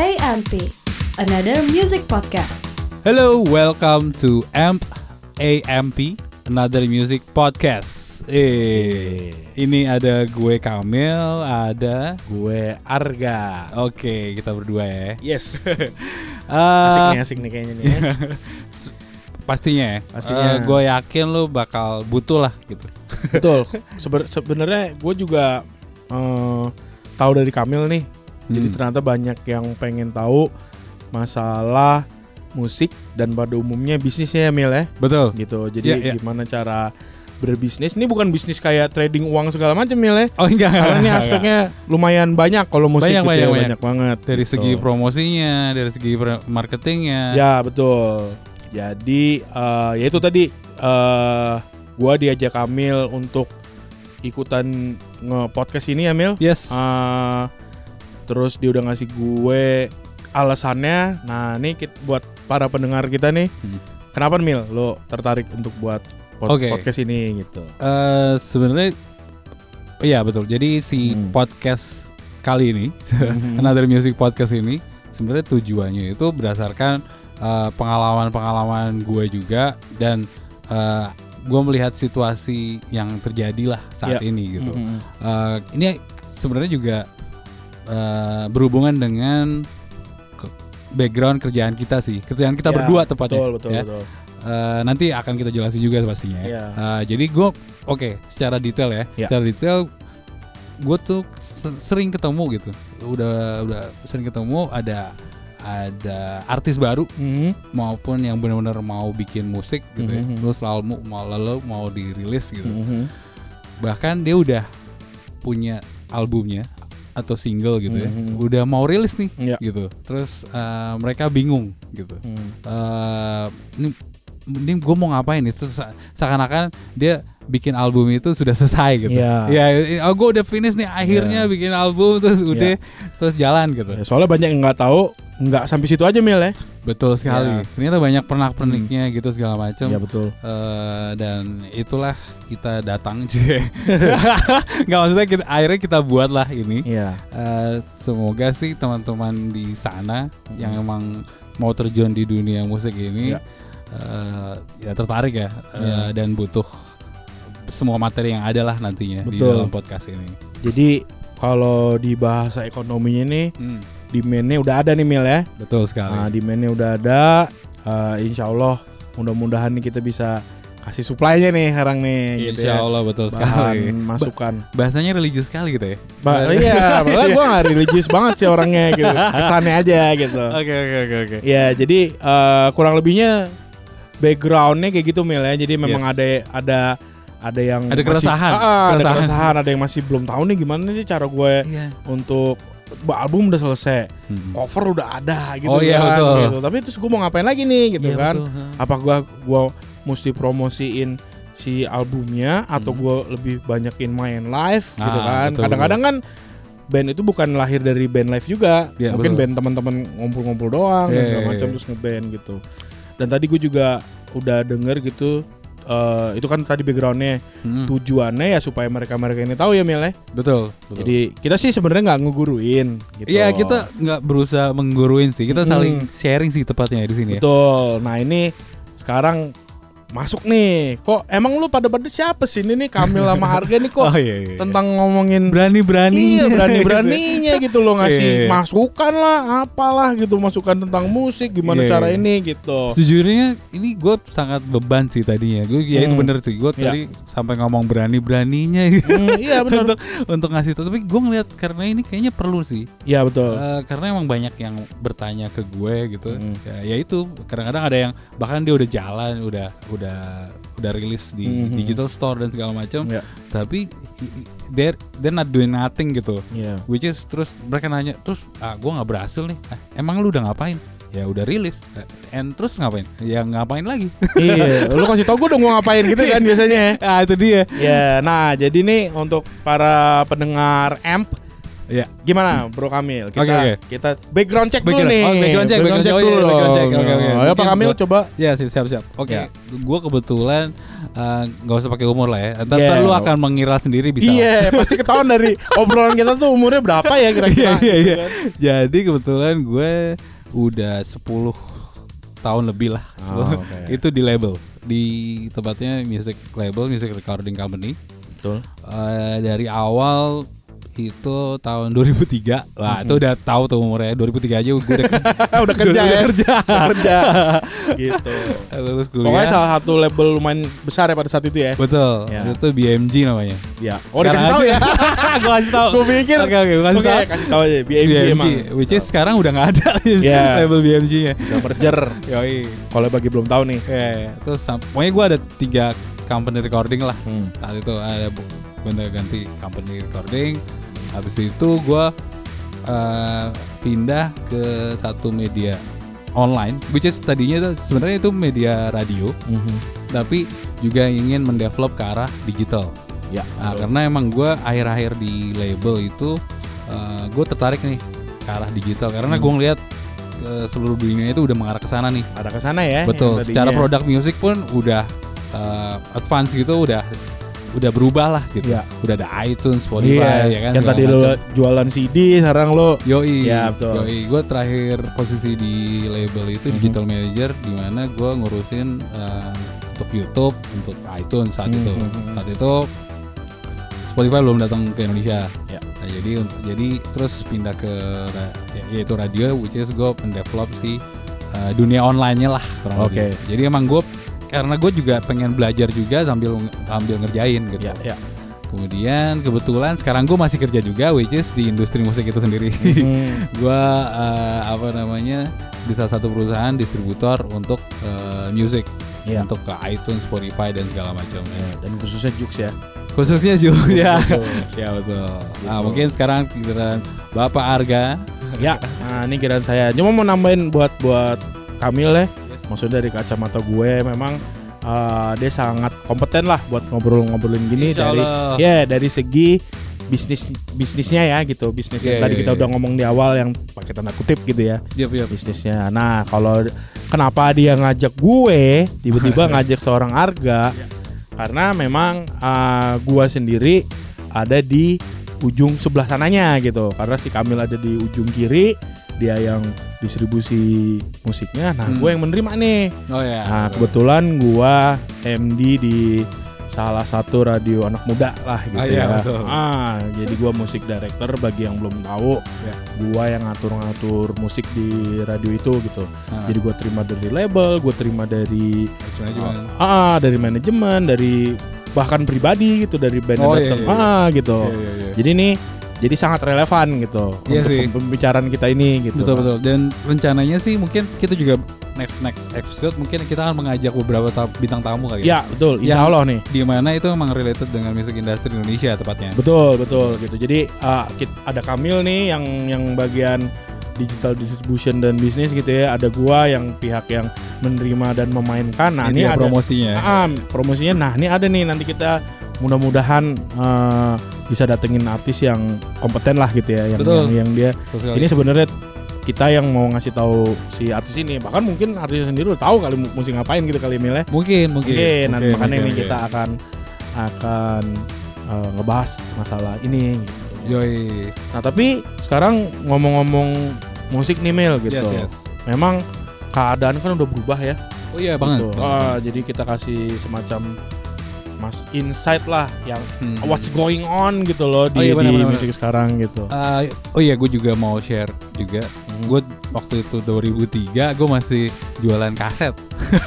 AMP, another music podcast. Hello, welcome to AMP AMP, another music podcast. Eh, ini ada gue Kamil, ada Gue Arga. Oke, kita berdua ya. Yes. Eh, asik nih, asik nih kayaknya nih. ya. pastinya ya. Pastinya. Eh, gue yakin lu bakal butuh lah gitu. Betul. Seben- Sebenarnya gue juga eh, tahu dari Kamil nih. Jadi Hmm. ternyata banyak yang pengen tahu masalah musik dan pada umumnya bisnisnya ya Mil ya. Betul. Gitu. Jadi Iya, iya. gimana cara berbisnis? Ini bukan bisnis kayak trading uang segala macam Mil ya. Oh enggak. Karena ini enggak, aspeknya lumayan banyak kalau musik Banyak, gitu banyak, ya, banyak. banyak banget. dari gitu. segi promosinya, dari segi marketingnya. Ya betul. Jadi eh, ya itu tadi eh gua diajak Kamil untuk ikutan nge-podcast ini ya Mil. Yes. Eh, terus dia udah ngasih gue alasannya. Nah, ini buat para pendengar kita nih. Hmm. Kenapa Mil lo tertarik untuk buat pod- Oke. podcast ini gitu? Eh sebenarnya iya betul. Jadi si Hmm. podcast kali ini, Another Music Podcast ini sebenarnya tujuannya itu berdasarkan eh, pengalaman-pengalaman gue juga dan eh, gue melihat situasi yang terjadi lah saat Ya. ini gitu. Mhm. Eh, ini sebenarnya juga eh, berhubungan dengan background kerjaan kita sih, kerjaan kita Ya, berdua tepatnya. Betul, betul, ya. betul. Eh, nanti akan kita jelasin juga pastinya. Iya. Eh, jadi gue oke secara detail ya, Ya. secara detail gue tuh se- sering ketemu gitu, udah udah sering ketemu ada ada artis baru Mhm. maupun yang benar-benar mau bikin musik gitu ya, Mhm. terus lalu mau- mau lalu mau dirilis gitu. Mhm. Bahkan dia udah punya albumnya atau single gitu ya, Mhm. udah mau rilis nih Ya. gitu. Terus eh, mereka bingung gitu Mhm. eh ini ini gue mau ngapain se- seakan-akan dia bikin album itu sudah selesai gitu Iya. ya oh, gue udah finish nih akhirnya Iya. bikin album terus udah terus jalan gitu Ya, soalnya banyak yang nggak tahu, nggak sampai situ aja Mil ya. betul sekali Iya. ternyata banyak pernak perniknya gitu segala macam Iya betul. Eh, dan itulah kita datang cie nggak maksudnya kita akhirnya kita buat lah ini Iya. Eh, semoga sih teman-teman di sana yang emang mau terjun di dunia musik ini Ya. Eh, ya tertarik ya eh, Ya. dan butuh semua materi yang ada lah nantinya di Betul. dalam podcast ini. Jadi kalau di bahasa ekonominya nih Hmm, demandnya udah ada nih Mil ya. betul sekali. Nah demandnya udah ada. Eh, insya Allah mudah-mudahan nih kita bisa kasih supply-nya nih sekarang nih. gitu Insya ya. Allah betul Bahan sekali. masukan. Bahasanya religius sekali gitu ya. Ba- iya, padahal gue gak religius banget sih orangnya gitu. Kesannya aja gitu. Oke oke oke oke. Ya jadi eh, kurang lebihnya backgroundnya kayak gitu Mil ya. Jadi memang Yes. ada ada ada yang Ada masih- keresahan. Ah, ah, ada Keresahan. keresahan, ada yang masih belum tahu nih gimana sih cara gue Iya. untuk album udah selesai, Hmm. cover udah ada gitu Oh, iya, kan. betul. gitu. Tapi terus gue mau ngapain lagi nih gitu Iya, kan? betul. Apa gua gua mesti promosiin si albumnya atau Hmm. gue lebih banyakin main live gitu Ah, kan? betul, Kadang-kadang kan band itu bukan lahir dari band live juga, Iya, mungkin betul. band teman-teman ngumpul-ngumpul doang dan Iya, segala iya, macam iya. terus ngeband gitu. Dan tadi gue juga udah denger gitu. eh, itu kan tadi backgroundnya Hmm, tujuannya ya supaya mereka mereka ini tahu ya Mel ya. betul. betul. Jadi kita sih sebenarnya nggak ngeguruin gitu. Iya kita nggak berusaha mengguruin sih, kita Mm-mm. saling sharing sih tepatnya di sini. ya. Betul. Nah ini sekarang masuk nih. Kok emang lu pada pada siapa sih ini nih Kamil sama Harga nih kok Oh iya, iya. tentang ngomongin berani-berani. Iya berani-beraninya gitu loh ngasih Iya, iya. masukan lah apalah gitu masukan tentang musik gimana Iya, cara iya. ini gitu. Sejujurnya ini gue sangat beban sih tadinya. Gue ya itu Hmm. bener sih. Gue Iya. tadi sampai ngomong berani-beraninya gitu Hmm, iya benar. untuk untuk ngasih. Tapi gue ngeliat karena ini kayaknya perlu sih. Iya betul. Eh, karena emang banyak yang bertanya ke gue gitu. Hmm. Ya, ya itu kadang-kadang ada yang bahkan dia udah jalan, udah udah udah rilis di Mhm. digital store dan segala macam. Iya. Tapi they're they're not doing nothing gitu. Iya. Which is terus mereka nanya terus ah gue nggak berhasil nih. "Ah, emang lu udah ngapain? Ya udah rilis. "Eh, And terus ngapain? Ya ngapain lagi? iya, lu kasih tau gue dong mau ngapain gitu kan biasanya. ah itu dia. Ya, nah jadi nih untuk para pendengar AMP Iya. Gimana Bro Kamil? Kita Oke, oke. kita background check Background- dulu nih. oh, background check, background check. Oh, iya, dulu background check. Oke, oke. Ayo Pak Mungkin Kamil gua- coba Ya siap siap siap. Oke, Ya. gue kebetulan eh, nggak usah pakai umur lah ya. Ntar, Yeah. lu akan mengira sendiri bisa. Iya, pasti ketahuan dari obrolan kita tuh umurnya berapa ya kira-kira. Iya iya gitu iya. kan. Jadi kebetulan gue udah 10 tahun lebih lah. Oh, oke. Itu di label, di tempatnya music label, music recording company. Betul. Eh, dari awal itu tahun 2003 Wah itu udah tahu tuh umurnya 2003 aja gue udah, udah kerja udah ya. kerja Udah kerja. gitu. lulus kuliah Pokoknya salah satu label lumayan besar ya pada saat itu ya. betul Ya. itu BMG namanya Ya. Oh, dikasih tahu ya. gue kasih tahu Gue pikir. oke oke gue kasih tahu kasih tahu aja. BMG, emang. which is sekarang udah nggak ada Ya. label BMG nya Udah merger. yoi Kalau bagi belum tahu nih. ya terus sam- pokoknya gue ada tiga company recording lah Hmm. saat itu ada gonta ganti company recording habis itu gue eh, pindah ke satu media online which is tadinya sebenarnya itu media radio Mhm. tapi juga ingin mendevelop ke arah digital Ya. nah, betul. karena emang gue akhir-akhir di label itu gue tertarik nih ke arah digital karena Hmm. gue ngeliat eh, seluruh dunia itu udah mengarah ke sana nih ada ke sana ya. Betul. Secara produk musik pun udah uh, advance gitu, udah udah berubah lah gitu. Iya. Udah ada iTunes, Spotify, Iya, ya kan. yang tadi lo macam. jualan CD, sekarang lo Yoi, Iya, betul. Yoi, gue terakhir posisi di label itu Mhm. digital manager, di mana gue ngurusin uh, untuk YouTube, untuk iTunes saat itu. Mhm. Saat itu Spotify belum datang ke Indonesia. Ya. Nah, jadi jadi terus pindah ke ya- yaitu radio, which is gue mendevelop si uh, dunia online-nya lah. kurang Oke. lebih. Jadi emang gue karena gue juga pengen belajar juga sambil sambil ngerjain gitu. ya ya. Kemudian kebetulan sekarang gue masih kerja juga, which is di industri musik itu sendiri. Hmm. gue uh, apa namanya di salah satu perusahaan distributor untuk uh, music Iya. untuk ke iTunes, Spotify dan segala macamnya. Ya, dan khususnya Jux ya. Khususnya juga ya. Ya betul. Nah Gitu. mungkin sekarang giliran Bapak Arga. ya, nah ini kira saya. Cuma mau nambahin buat buat Kamil ya. Maksudnya dari kacamata gue memang uh, dia sangat kompeten lah buat ngobrol-ngobrolin gini Insya dari ya dari segi bisnis bisnisnya ya gitu bisnis yang Iya, tadi iya, kita iya. udah ngomong di awal yang pakai tanda kutip gitu ya Yap, yap. bisnisnya. Nah, kalau kenapa dia ngajak gue tiba-tiba ngajak seorang Arga? Karena memang uh, gue sendiri ada di ujung sebelah sananya gitu. Karena si Kamil ada di ujung kiri, dia yang distribusi musiknya. Nah, Hmm. gue yang menerima nih. Oh ya. Nah, kebetulan gue MD di salah satu radio anak muda lah gitu Ah, iya, ya. betul. Ah, jadi gua musik director bagi yang belum tahu. Ya. Gua yang ngatur-ngatur musik di radio itu gitu. Nah, Jadi gua terima dari label, gua terima dari cuma ah dari manajemen, dari bahkan pribadi gitu dari band Oh, yang iya, iya, iya. Ah gitu. Iya, iya, iya. Jadi nih jadi sangat relevan gitu Iya untuk sih. pem- pembicaraan kita ini gitu. betul betul. Dan rencananya sih mungkin kita juga next next episode mungkin kita akan mengajak beberapa ta- bintang tamu kali ya. Ya, betul. Insya Allah nih. Di mana itu memang related dengan music industry Indonesia tepatnya. Betul, betul gitu. Jadi uh, kit- ada Kamil nih yang yang bagian digital distribution dan bisnis gitu ya. Ada gua yang pihak yang menerima dan memainkan. Nah, ini Intinya ada promosinya. Ah, promosinya. Nah, ini ada nih nanti kita mudah-mudahan uh, bisa datengin artis yang kompeten lah gitu ya, yang Betul. yang, yang dia Betul ini sebenarnya kita yang mau ngasih tahu si artis ini bahkan mungkin artisnya sendiri udah tahu kali mesti ngapain gitu kali Mil ya. mungkin mungkin. Mungkin, nah, Mungkin, makanya mungkin, ini mungkin. kita akan akan uh, ngebahas masalah ini. Gitu. Yoi. Nah tapi sekarang ngomong-ngomong musik nih Mil gitu. Yes, yes. Memang keadaan kan udah berubah ya. Oh iya banget. Gitu. Ah, jadi kita kasih semacam mas insight lah yang Hmm. what's going on gitu loh di, Oh iya, di musik sekarang gitu. Uh, oh iya, gue juga mau share juga. Hmm. Gue waktu itu 2003, gue masih jualan kaset.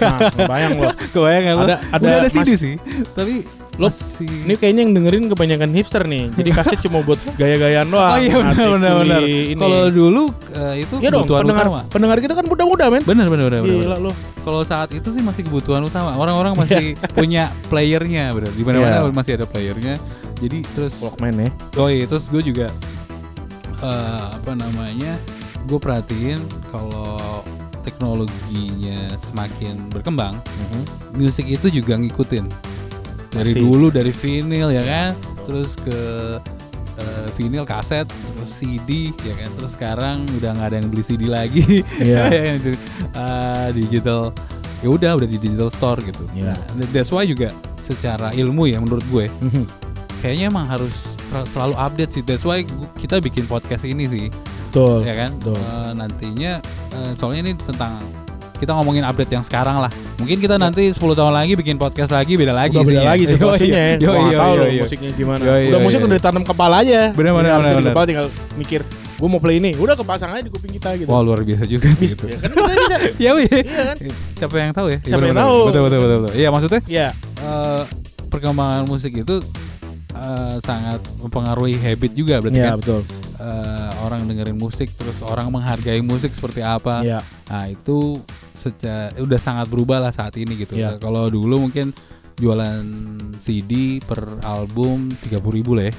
Nah, bayang loh. Kebayang kan lo? Ada ada Udah ada mas- CD sih, tapi Lo-. Ini kayaknya yang dengerin kebanyakan hipster nih. Jadi kaset cuma buat gaya-gayaan doang. Oh iya benar benar benar. Kalau dulu uh, itu Iya dong, kebutuhan pendengar utama. pendengar kita kan muda-muda men. Bener bener. bener, Gila lo. Kalau saat itu sih masih kebutuhan utama. Orang-orang masih punya playernya, bener. Di mana-mana Iya. masih ada playernya. Jadi terus Walkman ya. Oh iya, terus gue juga eh, apa namanya? Gue perhatiin kalau teknologinya semakin berkembang, musik itu juga ngikutin. Dari Pasti. dulu dari vinyl ya kan, terus ke eh, eh, vinyl, kaset, terus CD, ya kan. Terus sekarang udah nggak ada yang beli CD lagi. Iya. Yang di- eh, digital, ya udah udah di digital store gitu. Iya. Nah, that's why juga secara ilmu ya menurut gue, Mhm. kayaknya emang harus sel- selalu update sih. That's why kita bikin podcast ini sih, Betul. ya kan. betul. Eh, nantinya, eh, soalnya ini tentang kita ngomongin update yang sekarang lah. Mungkin kita nanti 10 tahun lagi bikin podcast lagi beda lagi Udah beda isinya. lagi situasinya ya. Yo, nggak yo, tahu yo, yo. musiknya gimana. Yo, yo, udah musik yo. udah ditanam kepala aja. Bener, bener, Tinggal bener, di bener. kepala tinggal mikir, gue mau play ini. Udah kepasang aja di kuping kita gitu. Wah luar biasa juga sih gitu. Ya kan kita bisa. ya wih. Iya kan? Siapa yang tahu ya? Siapa yang tahu? Betul betul betul. betul. Iya maksudnya Iya. eh, perkembangan musik itu eh, sangat mempengaruhi habit juga berarti Iya kan. betul. Eh, orang dengerin musik terus orang menghargai musik seperti apa. Iya. Nah itu secara udah sangat berubah lah saat ini gitu. Iya. Kalau dulu mungkin jualan CD per album 30.000 ribu lah ya.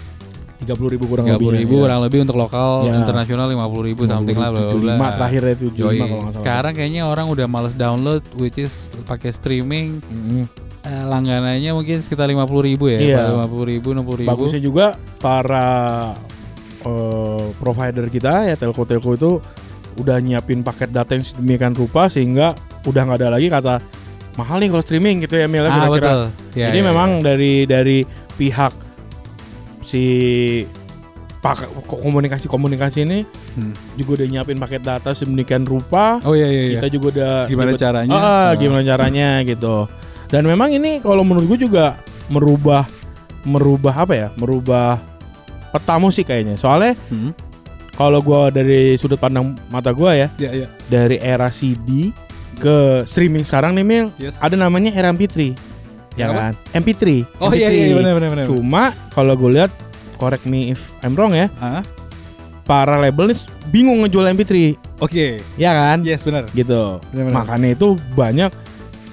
Tiga puluh ribu kurang Tiga lebih. puluh ribu ya. kurang lebih untuk lokal, Ya. internasional lima puluh ribu something lah, bla bla bla. 75 terakhir ya 75 Yoi. kalau nggak salah. Sekarang kayaknya orang udah males download, which is pakai streaming. Mhm. Eh, langganannya mungkin sekitar lima puluh ribu ya, Iya. lima puluh ribu, enam puluh ribu. Bagusnya juga para eh, provider kita ya telco-telco itu udah nyiapin paket data yang sedemikian rupa sehingga udah nggak ada lagi kata mahal nih kalau streaming gitu ya Mil ya, ah kira-kira. betul. Ya, Jadi ya, memang ya. dari dari pihak si komunikasi komunikasi ini Hmm. juga udah nyiapin paket data sedemikian rupa. Oh iya iya. iya. Kita juga udah Gimana juga- caranya? Ah, Ah. gimana caranya gitu. Dan memang ini kalau menurut gue juga merubah merubah apa ya? Merubah peta musik kayaknya. Soalnya Hmm. Kalau gua dari sudut pandang mata gua ya, Ya ya. dari era CD ke streaming sekarang nih Mil, Yes. ada namanya era MP3. Ya Apa? kan? MP3. Oh iya iya iya, benar benar benar. Cuma kalau gue lihat correct me if I'm wrong ya, Ah, para label nih bingung ngejual MP3, Oke. ya kan? Yes benar. Gitu. Benar, benar. Makanya itu banyak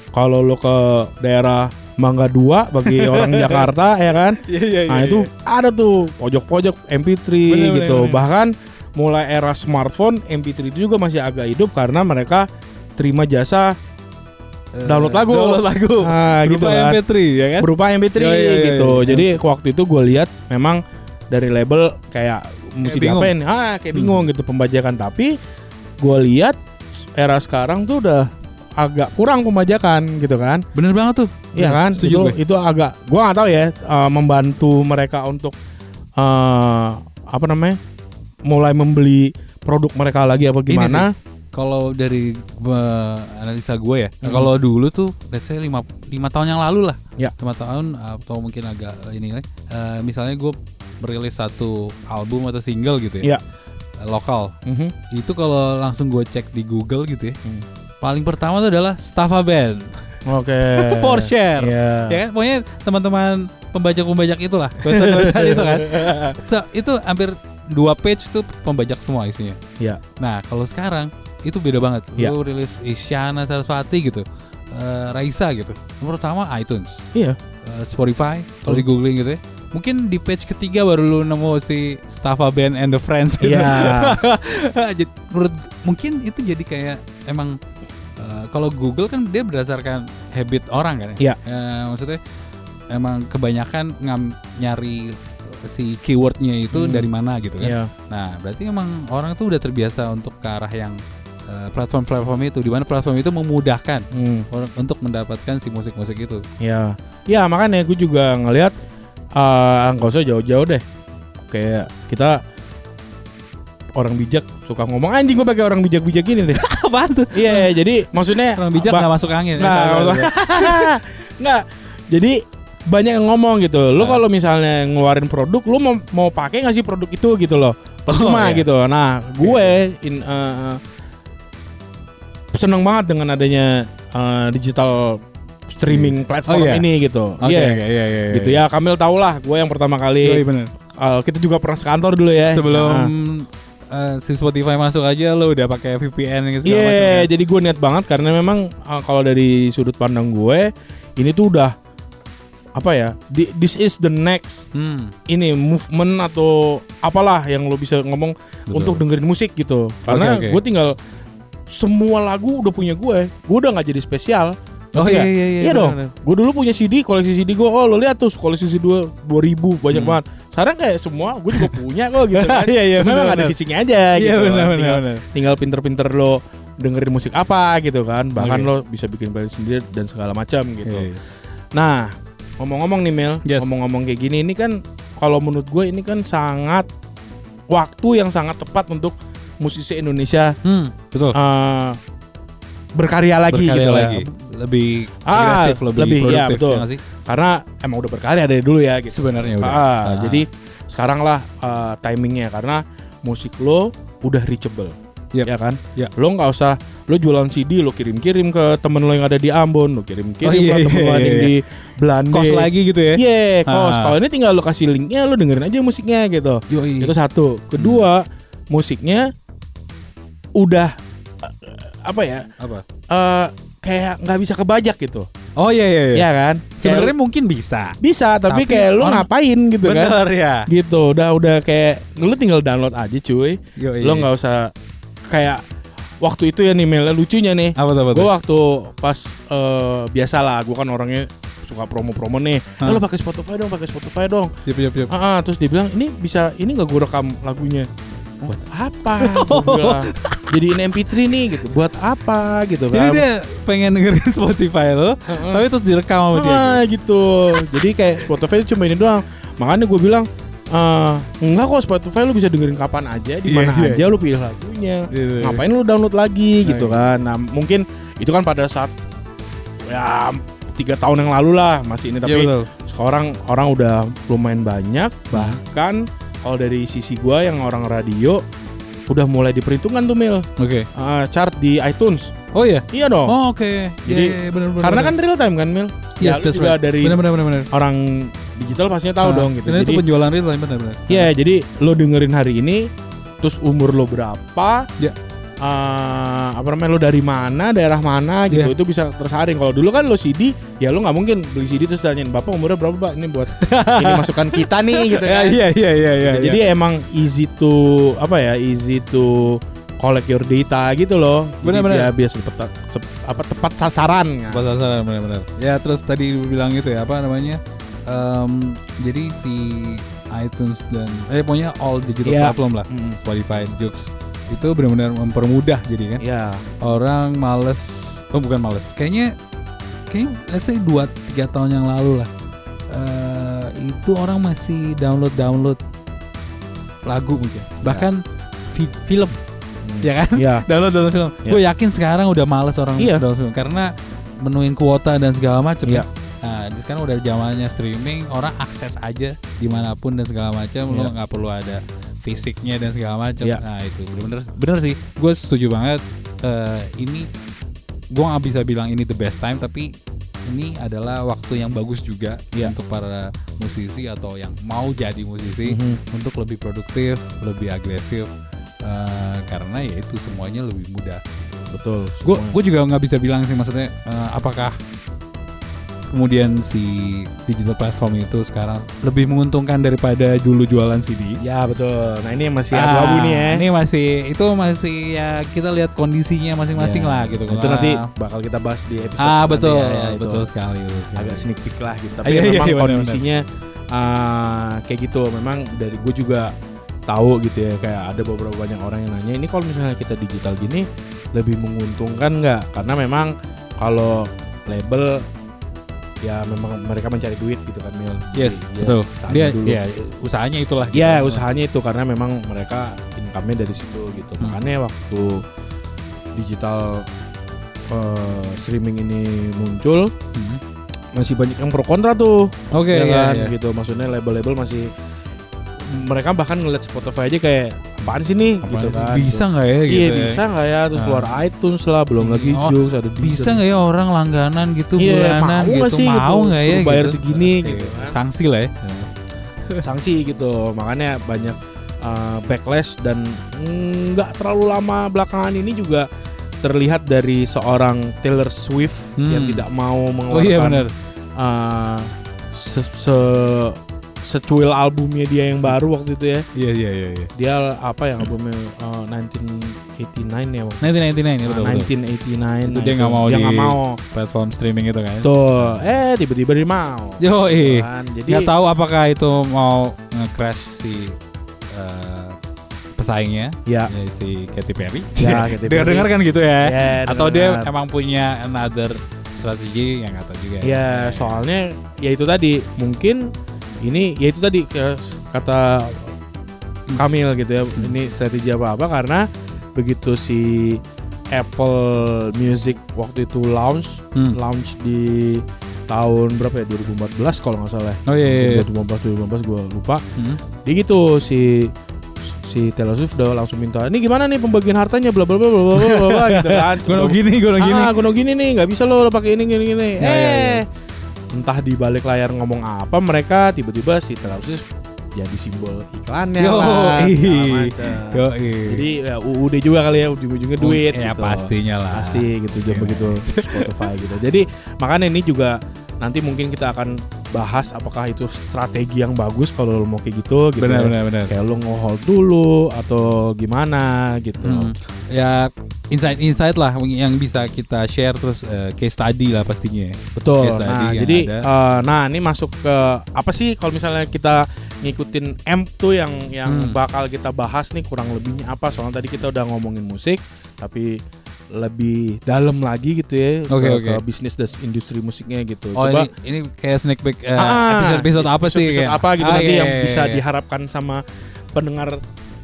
kalau lo ke daerah Mangga 2 bagi orang Jakarta ya kan. Iya iya Nah, itu ada tuh pojok-pojok MP3 Bener, bener, gitu. bener. Bahkan mulai era smartphone MP3 itu juga masih agak hidup karena mereka terima jasa download lagu. Download lagu. Nah, gitu Berupa kan. MP3 ya kan? Berupa MP3 Iya, iya, iya, gitu. Jadi waktu itu gue lihat memang dari label kayak mesti diapain? Ah, kayak Hmm. bingung gitu pembajakan tapi gue lihat era sekarang tuh udah agak kurang pembajakan gitu kan. Bener banget tuh. Iya Bener, kan? Setuju itu gue. itu agak gua nggak tahu ya eh, membantu mereka untuk eh apa namanya? Mulai membeli produk mereka lagi apa gimana? Kalau dari eh, analisa gue ya, Hmm. kalau dulu tuh let's say 5 lima tahun yang lalu lah. Ya. 5 tahun atau mungkin agak ini eh, misalnya gue merilis satu album atau single gitu ya. Iya. eh, Lokal. Mhm. Itu kalau langsung gue cek di Google gitu ya. Hmm. Paling pertama tuh adalah Staffa Band. Oke. For share. Iya. Ya kan pokoknya teman-teman pembajak-pembajak itulah. Website-website itu kan. So, itu hampir dua page tuh pembajak semua isinya. Iya. Nah, kalau sekarang itu beda banget. Iya. Lu rilis Isyana Saraswati gitu. eh, Raisa gitu. Nomor pertama iTunes, Iya. eh, Spotify, kalau di googling gitu ya. Mungkin di page ketiga baru lu nemu si Staffa Band and the Friends gitu. Iya. Menurut mungkin itu jadi kayak emang eh, kalau Google kan dia berdasarkan habit orang kan ya. Eh, maksudnya emang kebanyakan ngam nyari si keywordnya itu Hmm. dari mana gitu kan. Iya. Nah, berarti emang orang tuh udah terbiasa untuk ke arah yang eh, platform-platform itu, di mana platform itu memudahkan Hmm. orang untuk mendapatkan si musik-musik itu. Ya, ya makanya gue juga ngelihat eh nggak usah jauh-jauh deh. Kayak kita orang bijak suka ngomong anjing gue pakai orang bijak-bijak gini deh. Apaan tuh? Iya, jadi maksudnya Orang bijak nggak masuk angin. Nggak, usah. nggak. Jadi banyak yang ngomong gitu. Lu Ah. kalau misalnya ngeluarin produk, lu mau mau pakai nggak sih produk itu gitu loh. Percuma iya. gitu. Nah, gue in, eh, seneng banget dengan adanya eh, digital streaming platform Oh, iya. ini gitu. Oke, Iya. oke, iya, iya, gitu ya Kamil tau lah gue yang pertama kali bener. eh, kita juga pernah sekantor dulu ya Sebelum Nah, eh, si Spotify masuk aja lo udah pakai VPN gitu iya segala macam kan? jadi gue niat banget karena memang eh, kalau dari sudut pandang gue ini tuh udah apa ya di- this is the next Hmm, ini movement atau apalah yang lo bisa ngomong betul. untuk dengerin musik gitu karena oke. gue tinggal semua lagu udah punya gue gue udah nggak jadi spesial Oh iya nggak? iya iya. Iya dong. Gue dulu punya CD, koleksi CD gue. Oh lo lihat tuh koleksi CD dua dua ribu banyak Hmm. banget. Sekarang kayak semua gue juga punya kok gitu kan. Iya, iya, Cuma memang benar, ada fisiknya aja Iya gitu. benar kan. benar Tinggal, benar. tinggal pinter-pinter lo dengerin musik apa gitu kan. Bahkan Oke. lo bisa bikin playlist sendiri dan segala macam gitu. Iya, iya. Nah, ngomong-ngomong nih Mel, Yes. ngomong-ngomong kayak gini ini kan kalau menurut gue ini kan sangat waktu yang sangat tepat untuk musisi Indonesia Hmm, betul. eh, berkarya lagi Berkarya gitu lagi. lah. Lebih Ah, agresif, lebih, lebih, iya, produktif betul. ya sih? Karena emang udah berkarya dari dulu ya gitu. Sebenarnya udah. Ah, Ah. jadi sekarang lah eh, timingnya karena musik lo udah reachable. Yep. Ya kan? Ya. Lo nggak usah lo jualan CD lo kirim-kirim ke temen lo yang ada di Ambon, lo kirim-kirim Oh, iya, ke temen iya, lo yang iya, di Belanda. kos lagi gitu ya. Iya, kos. Ah. Kalau ini tinggal lo kasih linknya, lo dengerin aja musiknya gitu. Yoi. Itu satu. Kedua, musiknya udah eh, apa ya? apa? eh kayak nggak bisa kebajak gitu. Oh iya iya iya. Iya kan? Sebenarnya mungkin bisa. bisa, tapi, tapi kayak lu orang- ngapain gitu kan? Bener ya. Gitu. Udah udah kayak lu tinggal download aja cuy. Yoi. Lo nggak usah kayak waktu itu ya nih Mel lucunya nih. apa tuh Gue waktu pas eh biasa lah, gue kan orangnya suka promo-promo nih. Hah? lo pakai Spotify dong, pakai Spotify dong. Yep, yep, yep. Ah, ah, terus dia bilang ini bisa ini nggak gue rekam lagunya. Buat apa? Bilang. Jadiin MP3 nih gitu. Buat apa gitu Jadi kan? dia pengen dengerin Spotify lo, Heeh. tapi terus direkam sama dia. Ah, gitu. Jadi kayak Spotify itu cuma ini doang. Makanya gue bilang eh enggak kok Spotify lu bisa dengerin kapan aja di Iya, mana iya. aja lu pilih lagunya. Gitu. Ngapain lu download lagi gitu Nah, kan? Nah, mungkin itu kan pada saat ya tiga tahun yang lalu lah masih ini Iya tapi betul. sekarang orang udah lumayan banyak bahkan kalau dari sisi gua yang orang radio udah mulai diperhitungkan tuh Mil Oke. Eh, chart di iTunes Oh iya. iya dong Oh oke. Jadi, Iya, iya, bener, bener, karena bener. kan real time kan Mil Yes, ya that's juga right. dari bener bener bener bener. orang digital pastinya tahu Ah, dong gitu Dan itu jadi penjualan real time bener. Iya, jadi lo dengerin hari ini, terus umur lo berapa? Ya. Eh, apa namanya lo dari mana, daerah mana gitu. Iya. Itu bisa tersaring. Kalau dulu kan lo CD, ya lo nggak mungkin beli CD terus tanyain bapak umurnya berapa pak? Ini buat ini masukan kita nih gitu Ya, kan. iya iya iya iya. Gitu. Jadi emang easy to apa ya? Easy to collect your data gitu loh. Bener-bener. dia biar tepat apa tepat sasaran. ya. Pas sasaran benar-benar. Ya terus tadi bilang itu ya apa namanya? Em, jadi si iTunes dan eh pokoknya all digital Iya. platform lah, Hmm. Spotify, Joox itu benar-benar mempermudah jadi kan. Ya. Orang males, oh bukan males, kayaknya kayak let's say 2 3 tahun yang lalu lah. eh, itu orang masih download download lagu mungkin. Bahkan fi- film, ya kan? Iya. download download film. Iya. Gue yakin sekarang udah males orang Iya. download film karena menuin kuota dan segala macam. Iya. ya. Nah, di sekarang udah zamannya streaming, orang akses aja di mana pun dan segala macam. Lo Iya. nggak perlu ada fisiknya dan segala macam. Iya. Nah itu bener bener sih. Gue setuju banget. Eh, ini gue nggak bisa bilang ini the best time, tapi ini adalah waktu yang bagus juga Iya. untuk para musisi atau yang mau jadi musisi Mhm. untuk lebih produktif, lebih agresif. Eh, karena ya itu semuanya lebih mudah. Betul. Gue juga nggak bisa bilang sih maksudnya eh, apakah kemudian si digital platform itu sekarang lebih menguntungkan daripada dulu jualan CD. Ya betul. Nah ini masih Ah, abu-abu nih ya. Ini masih itu masih ya kita lihat kondisinya masing-masing Ya, lah gitu. Itu Ah. nanti bakal kita bahas di episode ah betul ya, ya, itu. betul sekali. Agak sneak peek lah gitu. Tapi Iya, iya, memang iya, benar, kondisinya ah, kayak gitu. Memang dari gue juga tahu gitu ya kayak ada beberapa banyak orang yang nanya ini kalau misalnya kita digital gini lebih menguntungkan nggak? Karena memang kalau label ya memang mereka mencari duit gitu kan Mil. Yes, Jadi dia betul. Dia dulu. ya usahanya itulah. gitu. Ya usahanya itu karena memang mereka income-nya dari situ gitu. Hmm. Makanya waktu digital eh, streaming ini muncul Hmm. masih banyak yang pro kontra tuh. Oke ya ya kan ya. gitu. Maksudnya label-label masih mereka bahkan ngeliat Spotify aja kayak apaan sih nih Apaan gitu kan. Bisa nggak ya gitu? Iya ya? bisa nggak ya terus Ah. keluar iTunes lah belum lagi Oh, Joox ada Deezer. Bisa nggak ya orang langganan gitu Iya, bulanan mau gitu sih mau gitu, nggak ya suruh bayar gitu? segini Oke, gitu kan. Sanksi lah ya. sanksi gitu makanya banyak uh, backlash dan nggak terlalu lama belakangan ini juga terlihat dari seorang Taylor Swift Hmm. yang tidak mau Oh mengeluarkan iya benar. uh, se- se- secuil albumnya dia yang baru waktu itu ya. Iya iya iya. iya. Dia apa ya albumnya eh, 1989 ya waktu 1999 itu betul, Ah, betul. 1989 Itu dia nggak mau dia di- nggak mau Platform streaming itu kan. tuh eh tiba-tiba dia mau Yo, kan jadi Nggak tahu apakah itu mau nge-crash si eh, pesaingnya ya ya, si Katy Perry. Ya, Katy Perry. Dengar-dengar kan gitu ya. ya Atau dia dengar. emang punya another strategi yang nggak tahu juga. ya soalnya ya itu tadi mungkin ini ya itu tadi kata Kamil gitu ya Hmm. ini strategi apa apa karena begitu si Apple Music waktu itu launch Hmm. launch di tahun berapa ya 2014 kalau nggak salah Oh iya, iya, iya. 2015 2015 gue lupa Hmm. dia gitu si si Taylor Swift udah langsung minta ini gimana nih pembagian hartanya bla bla bla bla bla bla gitu kan Gue gini, gue mau gini. ah gue gini nih nggak bisa lo lo pakai ini gini gini Ya, eh ya, ya. Entah di balik layar ngomong apa mereka tiba-tiba si Swift jadi simbol iklannya Yo, lah. Yo, jadi ya, UUD juga kali ya ujung-ujungnya duit Ya gitu. pastinya lah. pasti gitu Iya. jadi begitu Spotify gitu jadi makanya ini juga nanti mungkin kita akan bahas apakah itu strategi yang bagus kalau lo mau kayak gitu gitu Benar ya. benar benar. kayak lo nge-hold dulu atau gimana gitu Hmm. Ya insight-insight lah yang bisa kita share terus eh, case study lah pastinya. betul Case study nah jadi ada. eh, nah ini masuk ke apa sih kalau misalnya kita ngikutin M tuh yang yang Hmm. bakal kita bahas nih kurang lebihnya apa soalnya tadi kita udah ngomongin musik tapi lebih dalam lagi gitu ya Oke, ke, oke. ke bisnis dan industri musiknya gitu Oh coba ini ini kayak sneak peek eh, Ah, episode-episode apa sih? episode kayak- apa gitu Ah, nanti iya, yang iya, bisa iya. diharapkan sama pendengar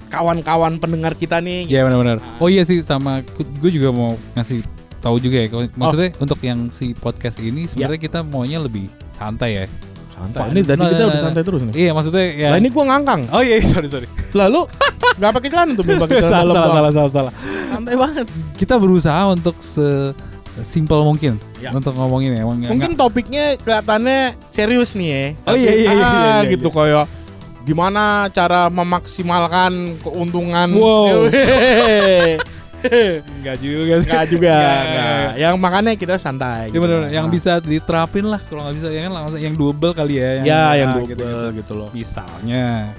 kawan-kawan pendengar kita nih Iya benar-benar. Oh iya sih sama gue juga mau ngasih tahu juga ya. Kalau- Maksudnya untuk yang si podcast ini sebenarnya kita maunya lebih santai ya. santai ini tadi kita udah santai terus nih Iya maksudnya ya. Nah ini gua ngangkang Oh iya sorry sorry. Lalu nggak pakai celana tuh belum pakai celana salah, dalam salah, doang. salah salah salah. Santai banget Kita berusaha untuk se simple mungkin Ya. untuk ngomongin ya. Emang Mungkin topiknya kelihatannya serius nih ya Oh, iya, iya, iya, Ah, iya, iya, gitu kayak Gimana cara memaksimalkan keuntungan Wow. Enggak juga sih. Nggak juga Nggak, nggak. Yang makanya kita santai Ya benar yang Nah. bisa diterapin lah kalau nggak bisa ya kan langsung yang double kali ya Ya yang ah, double gitu, loh Misalnya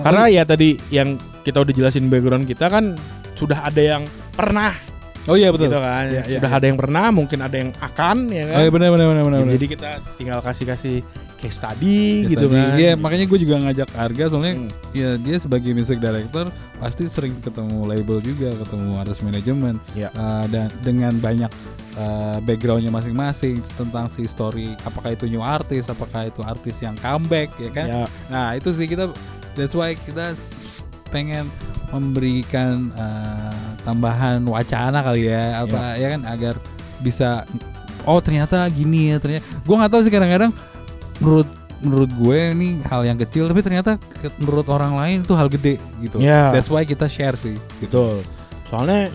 Karena ya tadi yang kita udah jelasin background kita kan Sudah ada yang pernah Oh iya betul. gitu kan Iya, iya, Sudah iya. ada yang pernah mungkin ada yang akan ya kan Oh iya benar benar benar benar. Jadi kita tinggal kasih-kasih case study gitu tadi. kan Iya, makanya gue juga ngajak Arga soalnya Hmm. ya dia sebagai music director pasti sering ketemu label juga, ketemu artis manajemen. Iya. Uh, dan dengan banyak uh, backgroundnya masing-masing tentang si story apakah itu new artist, apakah itu artis yang comeback ya kan. Ya, Nah, itu sih kita that's why kita pengen memberikan uh, tambahan wacana kali ya apa ya kan agar bisa oh ternyata gini ya ternyata gue nggak tahu sih kadang-kadang menurut menurut gue ini hal yang kecil tapi ternyata menurut orang lain itu hal gede gitu Iya. that's why kita share sih gitu. Soalnya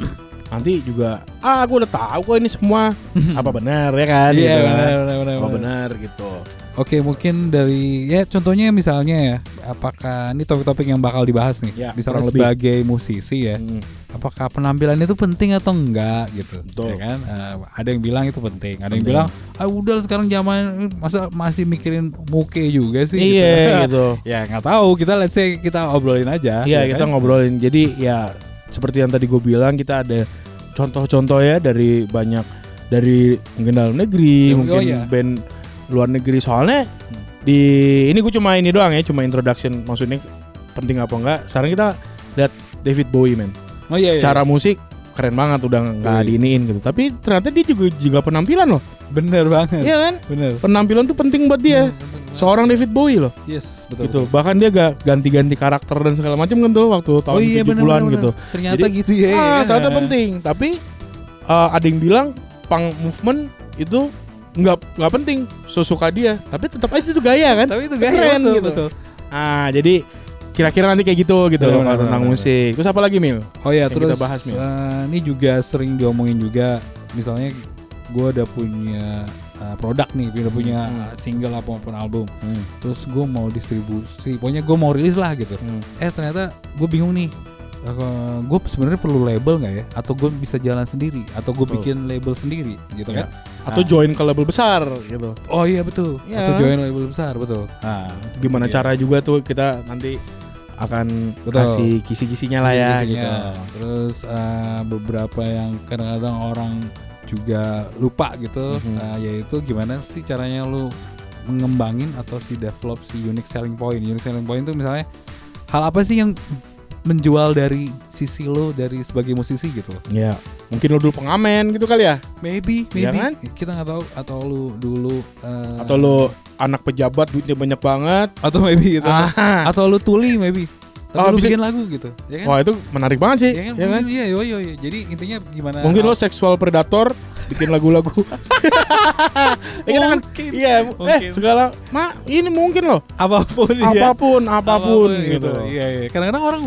nanti juga ah gue udah tahu kok ini semua apa benar ya kan? iya gitu kan. benar benar benar, Apa benar. benar gitu. Oke mungkin dari ya contohnya misalnya ya apakah ini topik-topik yang bakal dibahas nih Ya, misalnya sebagai musisi ya Hmm. apakah penampilan itu penting atau enggak gitu Betul. ya kan Eh, ada yang bilang itu penting ada yang Penting. bilang ah udah sekarang zaman masa masih mikirin muke juga sih Iya gitu. ya nggak tahu kita let's say kita obrolin aja Iya ya kita kan? ngobrolin. Jadi ya seperti yang tadi gue bilang kita ada contoh-contoh ya dari banyak dari mungkin dalam negeri, Oh, mungkin iya. band luar negeri. Soalnya di ini gue cuma ini doang ya, cuma introduction. Maksudnya penting apa enggak? Sekarang kita lihat David Bowie man. oh iya, iya. Secara musik keren banget udah nggak Iya. diiniin gitu. Tapi ternyata dia juga juga penampilan loh. bener banget Iya kan? bener Penampilan tuh penting buat dia. Seorang David Bowie loh. yes betul gitu. Bahkan dia gak ganti-ganti karakter dan segala macam kan tuh waktu tahun oh iya 70-an bener, bener, gitu. bener. ternyata Jadi, gitu ya ah, ya. ternyata penting. Tapi eh, ada yang bilang punk movement itu nggak nggak penting sesuka dia. Tapi tetap aja itu gaya kan. tapi itu gaya Keren betul, gitu. betul. Ah, jadi kira-kira nanti kayak gitu gitu Bener, bener, tentang bener, musik. Terus apa lagi Mil? Oh ya terus kita bahas, Mil. eh, ini juga sering diomongin juga misalnya gue udah punya eh, produk nih udah punya Hmm. eh, single apa maupun album terus gue mau distribusi pokoknya gue mau rilis lah gitu Hmm. eh ternyata gue bingung nih gue sebenarnya perlu label nggak ya? Atau gue bisa jalan sendiri? Atau gue bikin label sendiri, gitu Ya. kan? Atau Nah. join ke label besar gitu. Oh iya betul. Iya. Atau join label besar betul. Nah, Gimana iya. cara juga tuh kita nanti akan Betul. kasih kisi-kisinya lah ya Biasanya. gitu. Terus eh, beberapa yang kadang-kadang orang juga lupa gitu, Mhm. eh, yaitu gimana sih caranya lu mengembangin atau si develop si unique selling point. Unique selling point itu misalnya hal apa sih yang menjual dari sisi lo dari sebagai musisi gitu loh. Ya, mungkin lo dulu pengamen gitu kali ya. Maybe, Iya maybe kan? kita nggak tahu atau lu dulu eh, Atau lo anak pejabat duitnya banyak banget. atau maybe gitu. Ah. Atau lu tuli maybe. Tapi Oh, lu bisa- bikin lagu gitu, ya kan? Wah, itu menarik banget sih. Ya kan? ya kan? Iya, iya, iya, iya. Jadi intinya gimana? Mungkin lo seksual predator bikin lagu-lagu. Ya kita kan iya, eh segala ma ini mungkin loh. apa pun ya. Apa pun, apa pun, gitu. Iya, iya. Kadang-kadang orang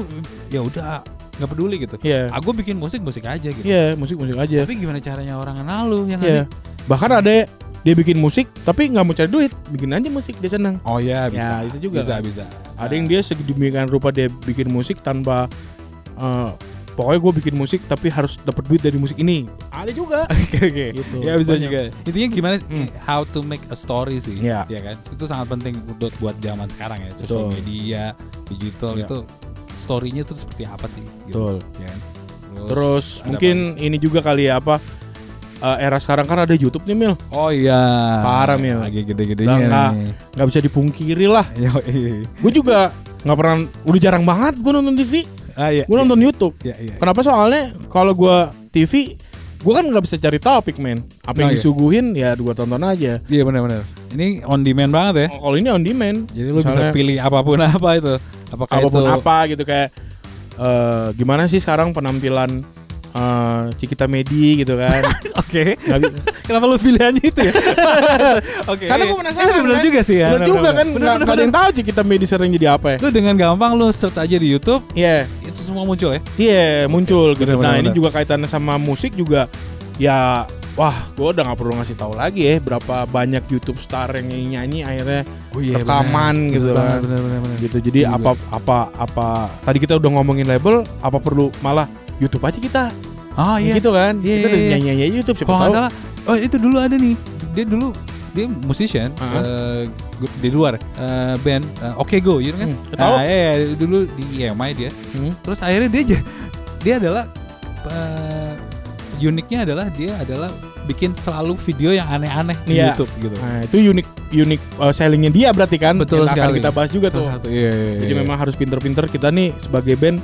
ya udah nggak peduli gitu. Iya. Aku bikin musik musik aja gitu. Iya, musik-musik aja. Tapi gimana caranya orang kenal lu yang Iya. Bahkan ada dia bikin musik tapi nggak mau cari duit, bikin aja musik dia seneng. Oh iya Ya, bisa. itu juga Bisa kan. bisa. Ada yang dia sedemikian rupa dia bikin musik tanpa eh, pokoknya gue bikin musik tapi harus dapat duit dari musik ini. Ada juga. Oke oke. gitu. Ya bisa Banyak. juga. Intinya gimana Hmm. how to make a story sih. Iya. Ya kan? Itu sangat penting buat buat zaman sekarang ya. Betul. media, digital Iya. itu story-nya tuh seperti apa sih? gitu. Betul. Ya kan? Terus ada mungkin ini juga kali ya apa eh, era sekarang kan ada YouTube nih Mil. apa? Oh iya. Parah, Mil. Lagi gede-gedenya nggak- nggak bisa dipungkiri lah. Gue juga nggak pernah, udah jarang banget gue nonton TV. Ah iya. Gue nonton YouTube. Iya iya. Kenapa soalnya kalau gue TV, gue kan nggak bisa cari topik men. Apa yang Oh, iya. disuguhin ya gue tonton aja. Iya benar-benar. Ini on demand banget ya. Oh, Kalau ini on demand, Jadi lu bisa pilih apa pun apa itu. Apakah apa pun itu apa gitu kayak eh, gimana sih sekarang penampilan eh, Cikita Medi gitu kan? Oke. Kenapa lu pilihannya itu ya? Oke. Karena iya. gue penasaran. Iya, bener kan? juga sih ya. Bener juga kan, Bener, bener, nggak ada yang tahu Cikita Medi sering jadi apa ya? Lu dengan gampang lu search aja di YouTube, Iya, itu semua muncul ya. iya muncul gitu. Bener, nah bener, ini bener. juga kaitannya sama musik juga. Ya, wah, gue udah nggak perlu ngasih tahu lagi ya berapa banyak YouTube star yang nyanyi akhirnya Oh rekaman gitu kan. Bener bener bener. gitu. Jadi Iya apa apa apa tadi kita udah ngomongin label, apa perlu malah YouTube aja kita Oh iya. gitu kan? Iya, kita iya, iya. nyanyi nyanyi YouTube siapa tahu. salah, oh itu dulu ada nih. Dia dulu dia musician Ah. eh, gu- di luar eh, band eh, Oke Go, you know kan? Hmm, tahu. Nah, iya, iya, dulu di EMI dia. Hmm. Terus akhirnya dia dia adalah eh, uniknya adalah dia adalah bikin selalu video yang aneh-aneh di Iya. YouTube gitu. Nah, itu unik unik uh, sellingnya dia berarti kan? Betul Yang akan kita bahas juga tuh. Salah satu, iya, iya, Jadi iya. memang harus pinter-pinter kita nih sebagai band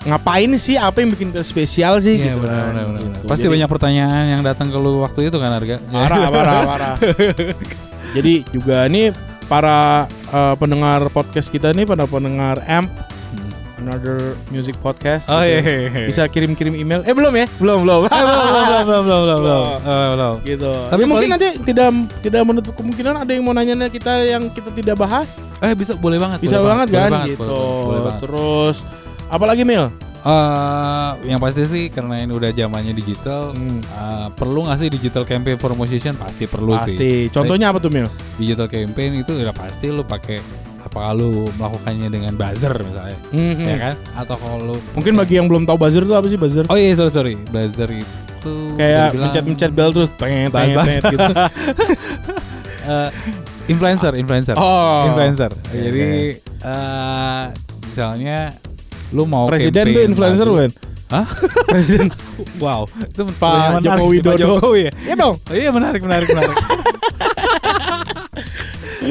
ngapain sih apa yang bikin kita spesial sih Iya, gitu benar, kan. benar, benar, benar. Gitu. Pasti Jadi, banyak pertanyaan yang datang ke lu waktu itu kan harga. parah parah parah. Jadi juga ini para uh, pendengar podcast kita nih, para pendengar amp Another Music Podcast. Oh gitu. iya, iya, iya. Bisa kirim-kirim email. Eh belum ya? Belum, belum. eh, belum, belum, belum, belum, belum, belum, belum. Uh, belum. Gitu. Tapi ya, mungkin nanti tidak tidak menutup kemungkinan ada yang mau nanya kita yang kita tidak bahas. Eh bisa boleh banget. Bisa boleh banget, banget kan banget, gitu. Boleh, boleh, boleh banget. Terus apalagi Mil? Eh, yang pasti sih karena ini udah zamannya digital, Hmm, eh, perlu nggak sih digital campaign for musician? Pasti perlu sih. pasti contohnya apa tuh Mil Digital campaign itu udah pasti lu pakai apa lu melakukannya dengan buzzer misalnya, Mhm. ya kan? Atau kalau lu mungkin bagi yang belum tahu buzzer tuh apa sih buzzer Oh iya sorry sorry, buzzer itu kayak bisa dibilang, mencet-mencet bel terus pengen pengen gitu eh, influencer influencer oh influencer. Iya, Jadi eh, misalnya lu mau presiden tuh influencer bukan Hah? presiden Wow, itu Pak pertanyaan menarik Joko sih, Pak Widodo. Jokowi ya. ya dong Oh, iya menarik menarik menarik.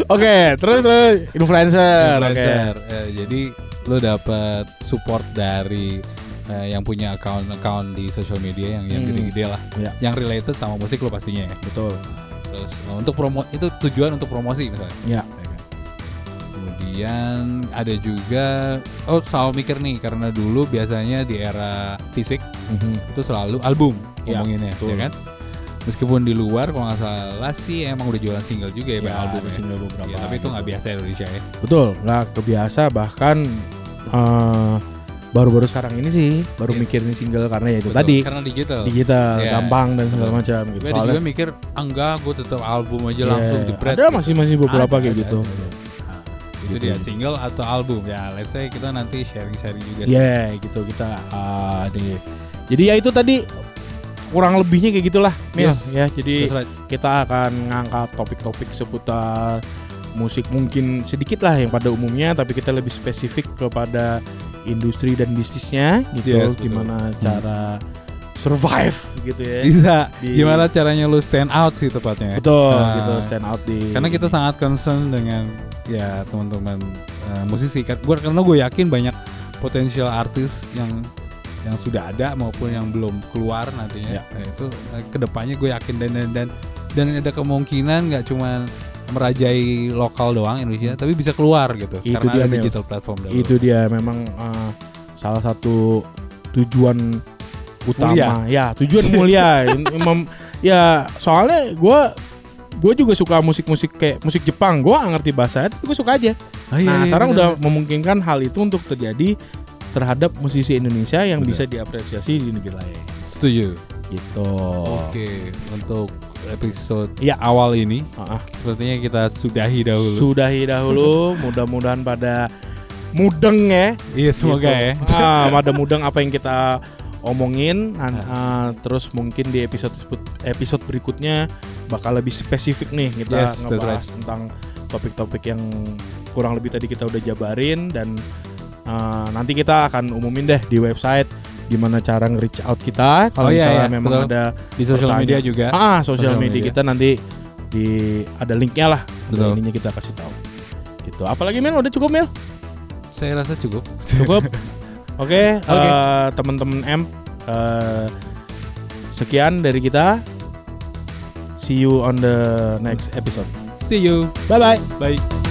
oke terus terus influencer Influencer. Eh, jadi lu dapat support dari eh, yang punya account-account di social media yang yang Hmm. gede-gede lah, Iya. yang related sama musik lu pastinya ya. betul Terus untuk promo itu tujuan untuk promosi misalnya. ya ya? Kemudian ada juga oh selalu mikir nih karena dulu biasanya di era fisik Mhm. itu selalu album Ya, ngomonginnya betul. ya kan. Meskipun di luar kalau nggak salah sih emang udah jualan single juga ya, Ya, album ya. single beberapa Ya, tapi itu nggak gitu. biasa di Indonesia ya. Betul, nggak kebiasa bahkan eh, baru-baru sekarang ini sih baru Yes. mikirin single karena ya itu Betul, tadi karena digital. digital Iya. gampang dan segala macam gitu. Gue juga mikir ah, enggak gue tetap album aja Iya, langsung di ada masih masih beberapa Ada, kayak ada, gitu. ada, ada. Itu gitu. dia single atau album ya. Let's say kita nanti sharing-sharing juga. Ya gitu kita uh, deh. Jadi ya itu tadi kurang lebihnya kayak gitulah, Mil. Yes. Ya jadi right. kita akan ngangkat topik-topik seputar musik mungkin sedikit lah yang pada umumnya, tapi kita lebih spesifik kepada industri dan bisnisnya gitu. Yes, betul. Gimana cara survive gitu ya. Bisa. Di- Gimana caranya lu stand out sih tepatnya? Betul Nah, gitu stand out di Karena kita sangat concern dengan ya teman-teman eh, musisi. Kan- Gua karena gue yakin banyak potensial artis yang yang sudah ada maupun yang belum keluar nantinya. Ya. Nah, itu eh, ke depannya gue yakin dan dan dan dan ada kemungkinan nggak cuma merajai lokal doang Indonesia, tapi bisa keluar gitu. Itu karena dia, ada digital platform. dan itu dia memang uh, salah satu tujuan utama Mulia. ya tujuan mulia mem- ya soalnya gue gue juga suka musik-musik kayak musik Jepang gue gak ngerti bahasa tapi gue suka aja Oh, iya, nah iya, sekarang benar. udah memungkinkan hal itu untuk terjadi terhadap musisi Indonesia yang Benar. bisa diapresiasi di negeri lain setuju. gitu Oke, untuk episode Ya. awal ini ah. sepertinya kita sudahi dahulu. sudahi dahulu mudah-mudahan pada mudeng ya Iya, semoga Gitu. ya. Ah, pada mudeng apa yang kita omongin Nan- ah, terus mungkin di episode episode berikutnya bakal lebih spesifik nih kita Yes, ngebahas tentang topik-topik yang kurang lebih tadi kita udah jabarin dan ah, nanti kita akan umumin deh di website gimana cara nge-reach out kita Oh, kalau iya, misalnya iya, memang betul. ada Di sosial media juga. ah sosial Sosial media media. kita nanti di ada linknya lah ada Betul. linknya kita kasih tahu gitu apalagi Mil udah cukup Mil Saya rasa cukup. cukup oke Oke. eh, teman-teman M eh, sekian dari kita see you on the next episode See you. bye bye Bye.